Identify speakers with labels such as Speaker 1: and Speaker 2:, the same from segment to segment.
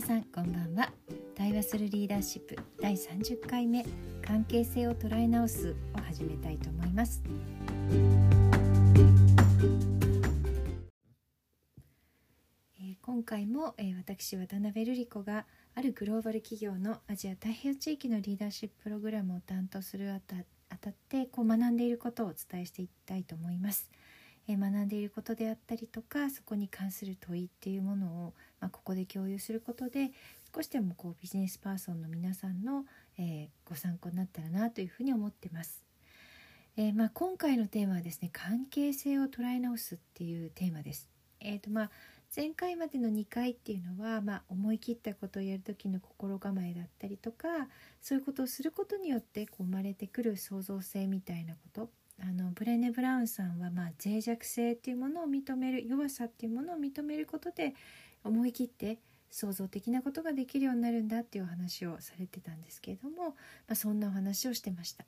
Speaker 1: 皆さんこんばんは対話するリーダーシップ第30回目関係性を捉え直すを始めたいと思いますえー今回も、えー私渡辺瑠璃子があるグローバル企業のアジア太平洋地域のリーダーシッププログラムを担当するあたあたってこう学んでいることをお伝えしていきたいと思います。えー学んでいることであったりとかそこに関する問いっていうものを、まあ、ここで共有することで少しでもこうビジネスパーソンの皆さんの、えーご参考になったらなというふうに思ってます。えーまあ、今回のテーマはですね関係性を捉え直すっていうテーマです。えーとまあ、前回までの2回っていうのは、まあ、思い切ったことをやる時の心構えだったりとかそういうことをすることによってこう生まれてくる創造性みたいなことあのブレネ・ブラウンさんは、まあ、脆弱性っていうものを認める弱さっていうものを認めることで思い切って創造的なことができるようになるんだっていう話をされてたんですけれども、まあ、そんなお話をしてました。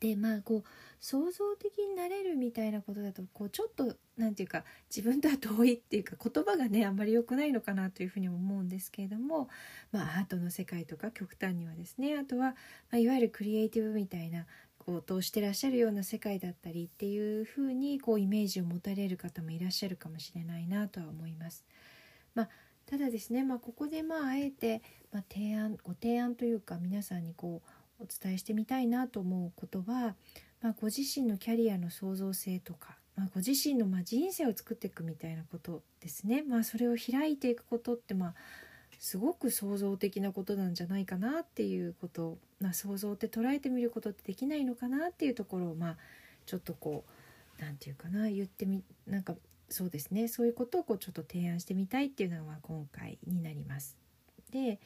Speaker 1: でまあこう創造的になれるみたいなことだとこうちょっとなんていうか自分とは遠いっていうか言葉がねあんまり良くないのかなというふうに思うんですけれども、まあ、アートの世界とか極端にはですねあとは、まあ、いわゆるクリエイティブみたいなことをしてらっしゃるような世界だったりっていうふうにこうイメージを持たれる方もいらっしゃるかもしれないなとは思います。まあただですね、まあ、ここでまああえて、まあ、提案ご提案というか皆さんにこうお伝えしてみたいなと思うことは、まあ、ご自身のキャリアの創造性とか、まあ、ご自身のまあ人生を作っていくみたいなことですね、まあ、それを開いていくことってまあすごく創造的なことなんじゃないかなっていうこと、まあ、想像って捉えてみることってできないのかなっていうところをまあちょっとこうなんていうかな言ってみなんかそうですねそういうことをこうちょっと提案してみたいっていうのが今回になります。で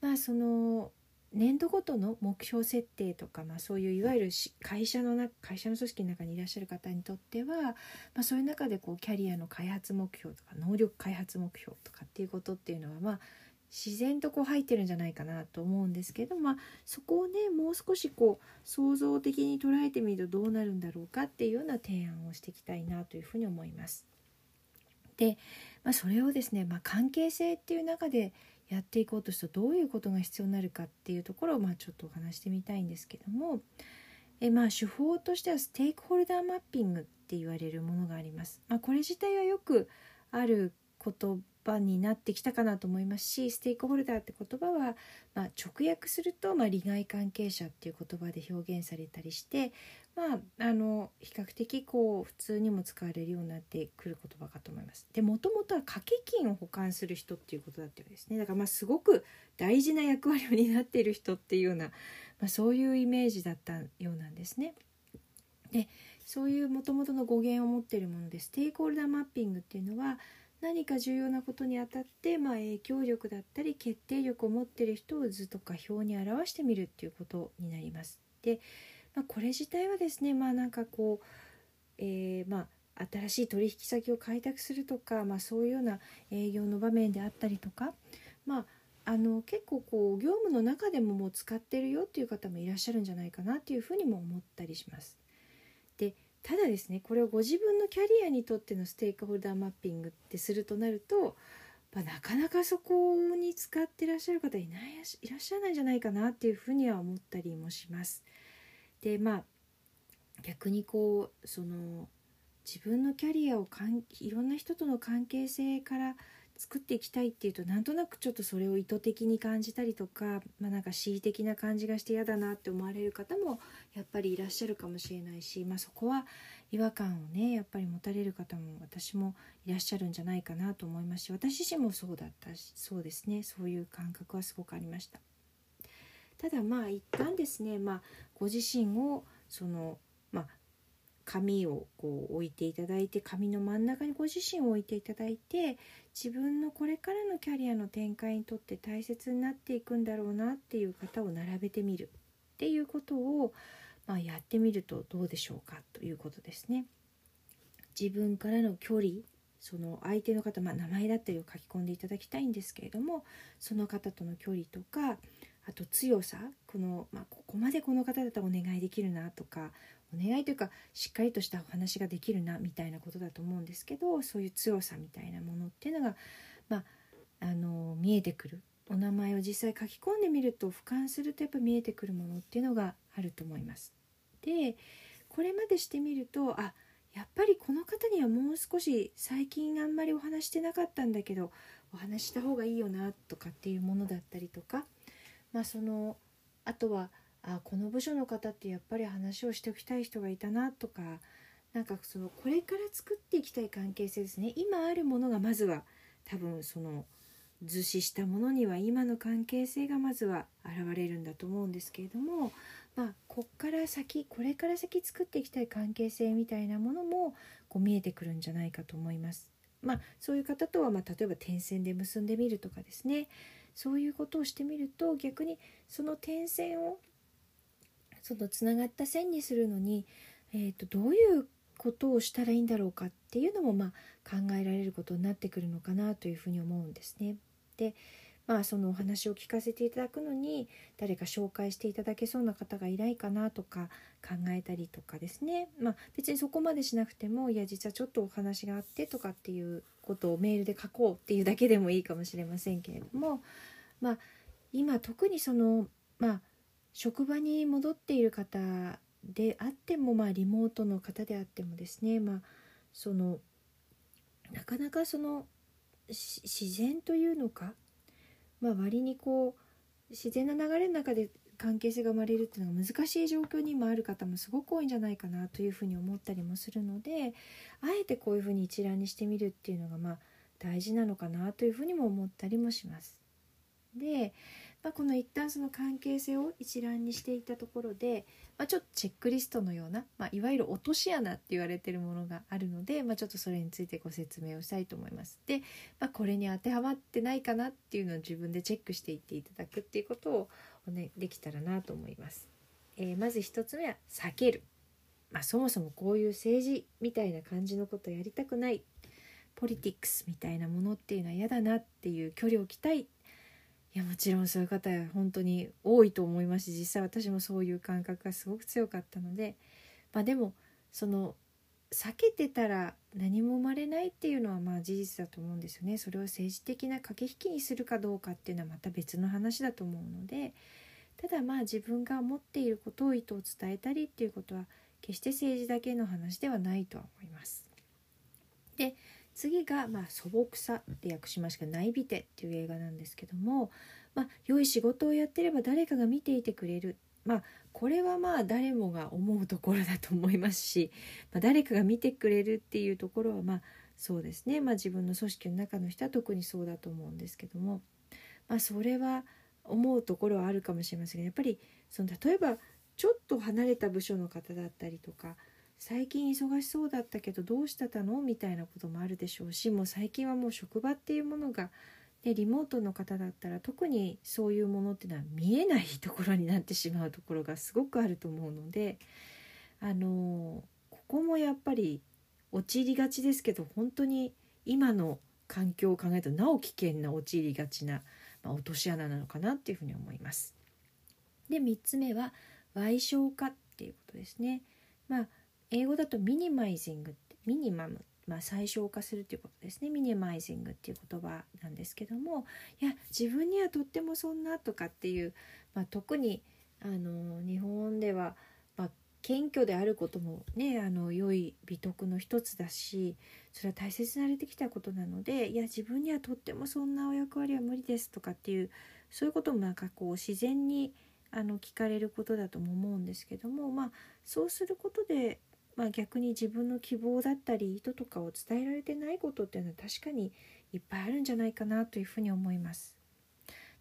Speaker 1: まあその年度ごとの目標設定とか、まあ、そういういわゆる会社のな会社の組織の中にいらっしゃる方にとっては、まあ、そういう中でこうキャリアの開発目標とか能力開発目標とかっていうことっていうのはまあ自然とこう入ってるんじゃないかなと思うんですけど、まあ、そこをねもう少しこう創造的に捉えてみるとどうなるんだろうかっていうような提案をしていきたいなというふうに思います。で、まあ、それをですね、まあ、関係性っていう中でやっていこうとするとどういうことが必要になるかっていうところをまあちょっとお話してみたいんですけどもえまあ手法としてはステークホルダーマッピングって言われるものがあります。まあ、これ自体はよくある言葉になってきたかなと思いますしステークホルダーって言葉は、まあ、直訳すると、まあ、利害関係者っていう言葉で表現されたりして、まあ、あの比較的こう普通にも使われるようになってくる言葉かと思います。でもともとは掛け金を保管する人っていうことだったようですねだからまあすごく大事な役割を担っている人っていうような、まあ、そういうイメージだったようなんですね。でそういうもともとの語源を持っているものでステークホルダーマッピングっていうのは何か重要なことにあたって、まあ、影響力だったり決定力を持っている人を図とか表に表してみるっていうことになります。で、まあ、これ自体はですねまあなんかこう、えーまあ新しい取引先を開拓するとか、まあ、そういうような営業の場面であったりとか、まあ、あの結構こう業務の中でももう使ってるよっていう方もいらっしゃるんじゃないかなっていうふうにも思ったりします。でただですねこれをご自分のキャリアにとってのステークホルダーマッピングってするとなると、まあ、なかなかそこに使ってらっしゃる方いないいらっしゃらないんじゃないかなっていうふうには思ったりもします。でまあ逆にこうその自分のキャリアをかんいろんな人との関係性から作っていきたいっていうとなんとなくちょっとそれを意図的に感じたりとか、まあ、なんか恣意的な感じがして嫌だなって思われる方もやっぱりいらっしゃるかもしれないし、まあ、そこは違和感をねやっぱり持たれる方も私もいらっしゃるんじゃないかなと思いますし私自身もそうだったしそうですねそういう感覚はすごくありました。ただまあ一旦ですね、まあ、ご自身をそのまあ紙をこう置いていただいて紙の真ん中にご自身を置いていただいて自分のこれからのキャリアの展開にとって大切になっていくんだろうなっていう方を並べてみるっていうことを、まあ、やってみるとどうでしょうかということですね。自分からの距離その相手の方、まあ、名前だったりを書き込んでいただきたいんですけれどもその方との距離とかあと強さこの、まあ、ここまでこの方だったらお願いできるなとかお願いというかしっかりとしたお話ができるなみたいなことだと思うんですけどそういう強さみたいなものっていうのが、まあ、あの見えてくるお名前を実際書き込んでみると俯瞰するとやっぱ見えてくるものっていうのがあると思います。でこれまでしてみるとあやっぱりこの方にはもう少し最近あんまりお話してなかったんだけどお話した方がいいよなとかっていうものだったりとかまあそのあとはあこの部署の方ってやっぱり話をしておきたい人がいたなとかなんかそのこれから作っていきたい関係性ですね今あるものがまずは多分その図示したものには今の関係性がまずは現れるんだと思うんですけれどもまあこっから先これから先作っていきたい関係性みたいなものもこう見えてくるんじゃないかと思います。まあ、そういう方とは、まあ、例えば点線で結んでみるとかですねそういうことをしてみると逆にその点線をそのつながった線にするのに、えーと、どういうことをしたらいいんだろうかっていうのも、まあ、考えられることになってくるのかなというふうに思うんですね。でまあそのお話を聞かせていただくのに誰か紹介していただけそうな方がいないかなとか考えたりとかですね。まあ別にそこまでしなくてもいや実はちょっとお話があってとかっていうことをメールで書こうっていうだけでもいいかもしれませんけれどもまあ今特にそのまあ職場に戻っている方であってもまあリモートの方であってもですねまあそのなかなかその自然というのかまあ、割にこう自然な流れの中で関係性が生まれるっていうのが難しい状況にもある方もすごく多いんじゃないかなというふうに思ったりもするのであえてこういうふうに一覧にしてみるっていうのがまあ大事なのかなというふうにも思ったりもします。で、まあ、この一旦その関係性を一覧にしていたところで、まあ、ちょっとチェックリストのような、まあ、いわゆる落とし穴って言われてるものがあるので、まあ、ちょっとそれについてご説明をしたいと思います。で、まあ、これに当てはまってないかなっていうのを自分でチェックしていっていただくっていうことを、ね、できたらなと思います。えー、まず1つ目は避ける。まあ、そもそもこういう政治みたいな感じのことやりたくないポリティックスみたいなものっていうのは嫌だなっていう距離を置きたいいやもちろんそういう方は本当に多いと思いますし実際私もそういう感覚がすごく強かったのでまあでもその避けてたら何も生まれないっていうのはまあ事実だと思うんですよねそれを政治的な駆け引きにするかどうかっていうのはまた別の話だと思うのでただまあ自分が思っていることを意図を伝えたりっていうことは決して政治だけの話ではないとは思います。で次が、まあ、素朴さって訳しました内美手っていう映画なんですけども、まあ、良い仕事をやってれば誰かが見ていてくれる。まあ、これはまあ誰もが思うところだと思いますし、まあ、誰かが見てくれるっていうところはまあそうですね、まあ、自分の組織の中の人は特にそうだと思うんですけども、まあ、それは思うところはあるかもしれませんがやっぱりその例えばちょっと離れた部署の方だったりとか最近忙しそうだったけどどうしてたの？みたいなこともあるでしょうしもう最近はもう職場っていうものが、ね、リモートの方だったら特にそういうものっていうのは見えないところになってしまうところがすごくあると思うのであのここもやっぱり陥りがちですけど本当に今の環境を考えるとなお危険な陥りがちな、まあ、落とし穴なのかなっていうふうに思います。で3つ目は賠償化っていうことですね。まあ英語だとミニマイジングってミニマムまあ、最小化するということですね。ミニマイジングっていう言葉なんですけどもいや自分にはとってもそんなとかっていう、まあ、特にあの日本では、まあ、謙虚であることもねあの良い美徳の一つだしそれは大切になれてきたことなのでいや自分にはとってもそんなお役割は無理ですとかっていうそういうこともなんかこう自然にあの聞かれることだとも思うんですけどもまあそうすることでまあ、逆に自分の希望だったり意図とかを伝えられてないことっていうのは確かにいっぱいあるんじゃないかなというふうに思います。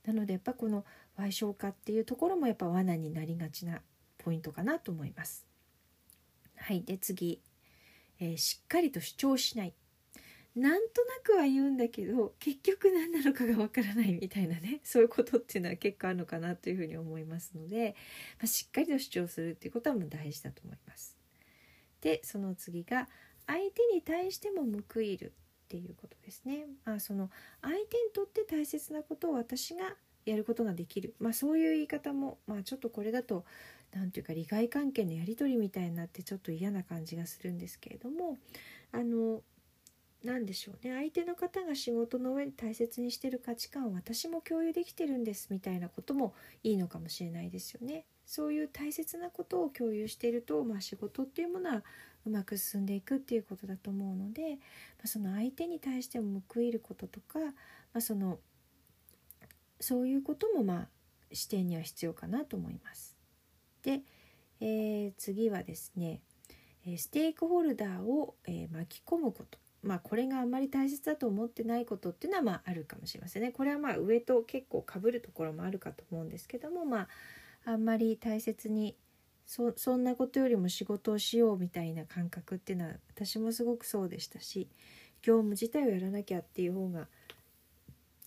Speaker 1: なのでやっぱこの賠償化っていうところもやっぱ罠になりがちなポイントかなと思います。はい、で次、えー、しっかりと主張しない。なんとなくは言うんだけど結局何なのかがわからないみたいなねそういうことっていうのは結構あるのかなというふうに思いますので、まあ、しっかりと主張するっていうことはもう大事だと思います。でその次が相手に対しても報いるっていうことですね。まあ、その相手にとって大切なことを私がやることができる、まあ、そういう言い方も、まあ、ちょっとこれだと何ていうか利害関係のやり取りみたいになってちょっと嫌な感じがするんですけれどもあの何でしょうね相手の方が仕事の上で大切にしてる価値観を私も共有できてるんですみたいなこともいいのかもしれないですよね。そういう大切なことを共有していると、まあ、仕事っていうものはうまく進んでいくっていうことだと思うので、まあ、その相手に対しても報いることとか、まあ、そのそういうこともまあ視点には必要かなと思います。で、えー、次はですねステークホルダーを、えー、巻き込むことまあこれがあんまり大切だと思ってないことっていうのはまああるかもしれませんね。これはまあ上と結構かぶるところもあるかと思うんですけどもまああんまり大切にそそんなことよりも仕事をしようみたいな感覚っていうのは私もすごくそうでしたし業務自体をやらなきゃっていう方が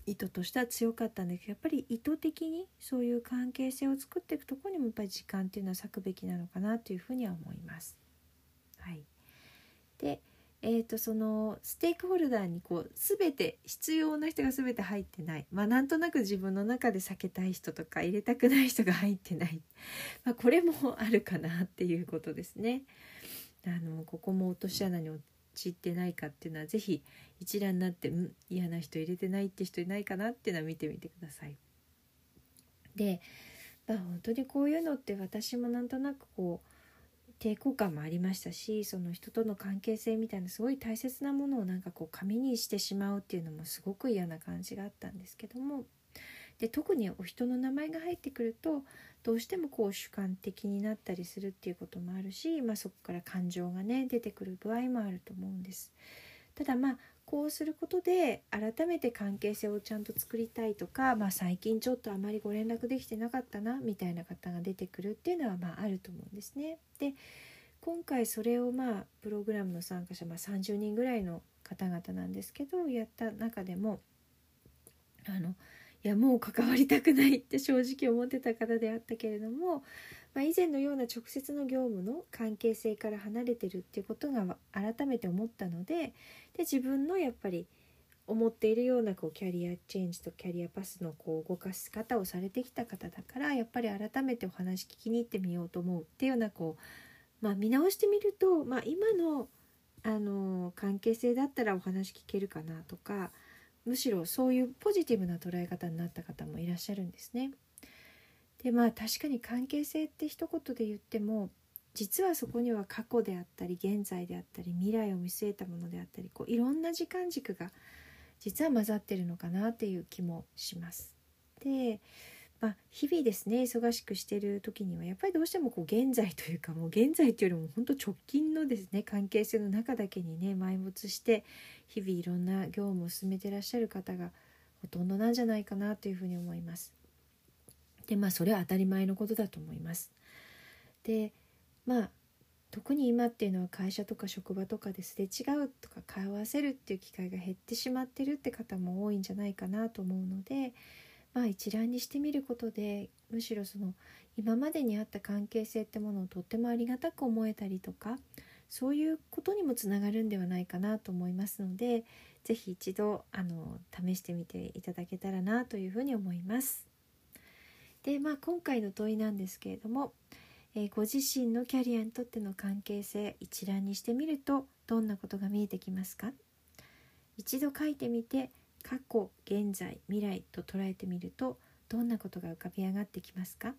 Speaker 1: 意図としては強かったんだけどやっぱり意図的にそういう関係性を作っていくとこにもやっぱり時間っていうのは割くべきなのかなというふうには思います。はい、でえーと、そのステークホルダーにこう全て必要な人が全て入ってないまあなんとなく自分の中で避けたい人とか入れたくない人が入ってない、まあ、これもあるかなっていうことですね。あのここも落とし穴に陥ってないかっていうのは是非一覧になって嫌な人入れてないって人いないかなっていうのは見てみてください。で、まあ、本当にこういうのって私もなんとなくこう抵抗感もありましたしその人との関係性みたいなすごい大切なものをなんかこう紙にしてしまうっていうのもすごく嫌な感じがあったんですけどもで特にお人の名前が入ってくるとどうしてもこう主観的になったりするっていうこともあるし、まあ、そこから感情がね出てくる場合もあると思うんです。ただまあこうすることで改めて関係性をちゃんと作りたいとか、まあ、最近ちょっとあまりご連絡できてなかったなみたいな方が出てくるっていうのはまああると思うんですね。で今回それをまあプログラムの参加者、まあ、30人ぐらいの方々なんですけどやった中でもあのいやもう関わりたくないって正直思ってた方であったけれどもまあ、以前のような直接の業務の関係性から離れてるっていうことが改めて思ったのでで自分のやっぱり思っているようなこうキャリアチェンジとキャリアパスのこう動かし方をされてきた方だからやっぱり改めてお話聞きに行ってみようと思うっていうようなこう、まあ、見直してみると、まあ、今のあの関係性だったらお話聞けるかなとかむしろそういうポジティブな捉え方になった方もいらっしゃるんですね。でまあ確かに関係性って一言で言っても実はそこには過去であったり現在であったり未来を見据えたものであったりこういろんな時間軸が実は混ざってるのかなっていう気もします。で、まあ、日々ですね忙しくしてる時にはやっぱりどうしてもこう現在というかもう現在というよりも本当直近のですね関係性の中だけにね埋没して日々いろんな業務を進めてらっしゃる方がほとんどなんじゃないかなというふうに思います。でまあそれは当たり前のことだと思います。でまあ特に今っていうのは会社とか職場とかですれ違うとか顔合わせるっていう機会が減ってしまってるって方も多いんじゃないかなと思うのでまあ一覧にしてみることでむしろその今までにあった関係性ってものをとってもありがたく思えたりとかそういうことにもつながるんではないかなと思いますので是非一度あの試してみていただけたらなというふうに思います。で、まあ、今回の問いなんですけれども、えー、ご自身のキャリアにとっての関係性一覧にしてみるとどんなことが見えてきますか？一度書いてみて過去現在未来と捉えてみるとどんなことが浮かび上がってきますか？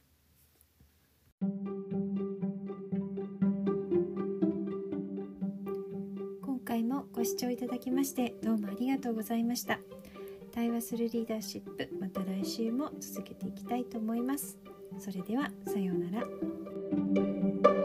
Speaker 1: 今回もご視聴いただきましてどうもありがとうございました。対話するリーダーシップ。また来週も続けていきたいと思います。それではさようなら。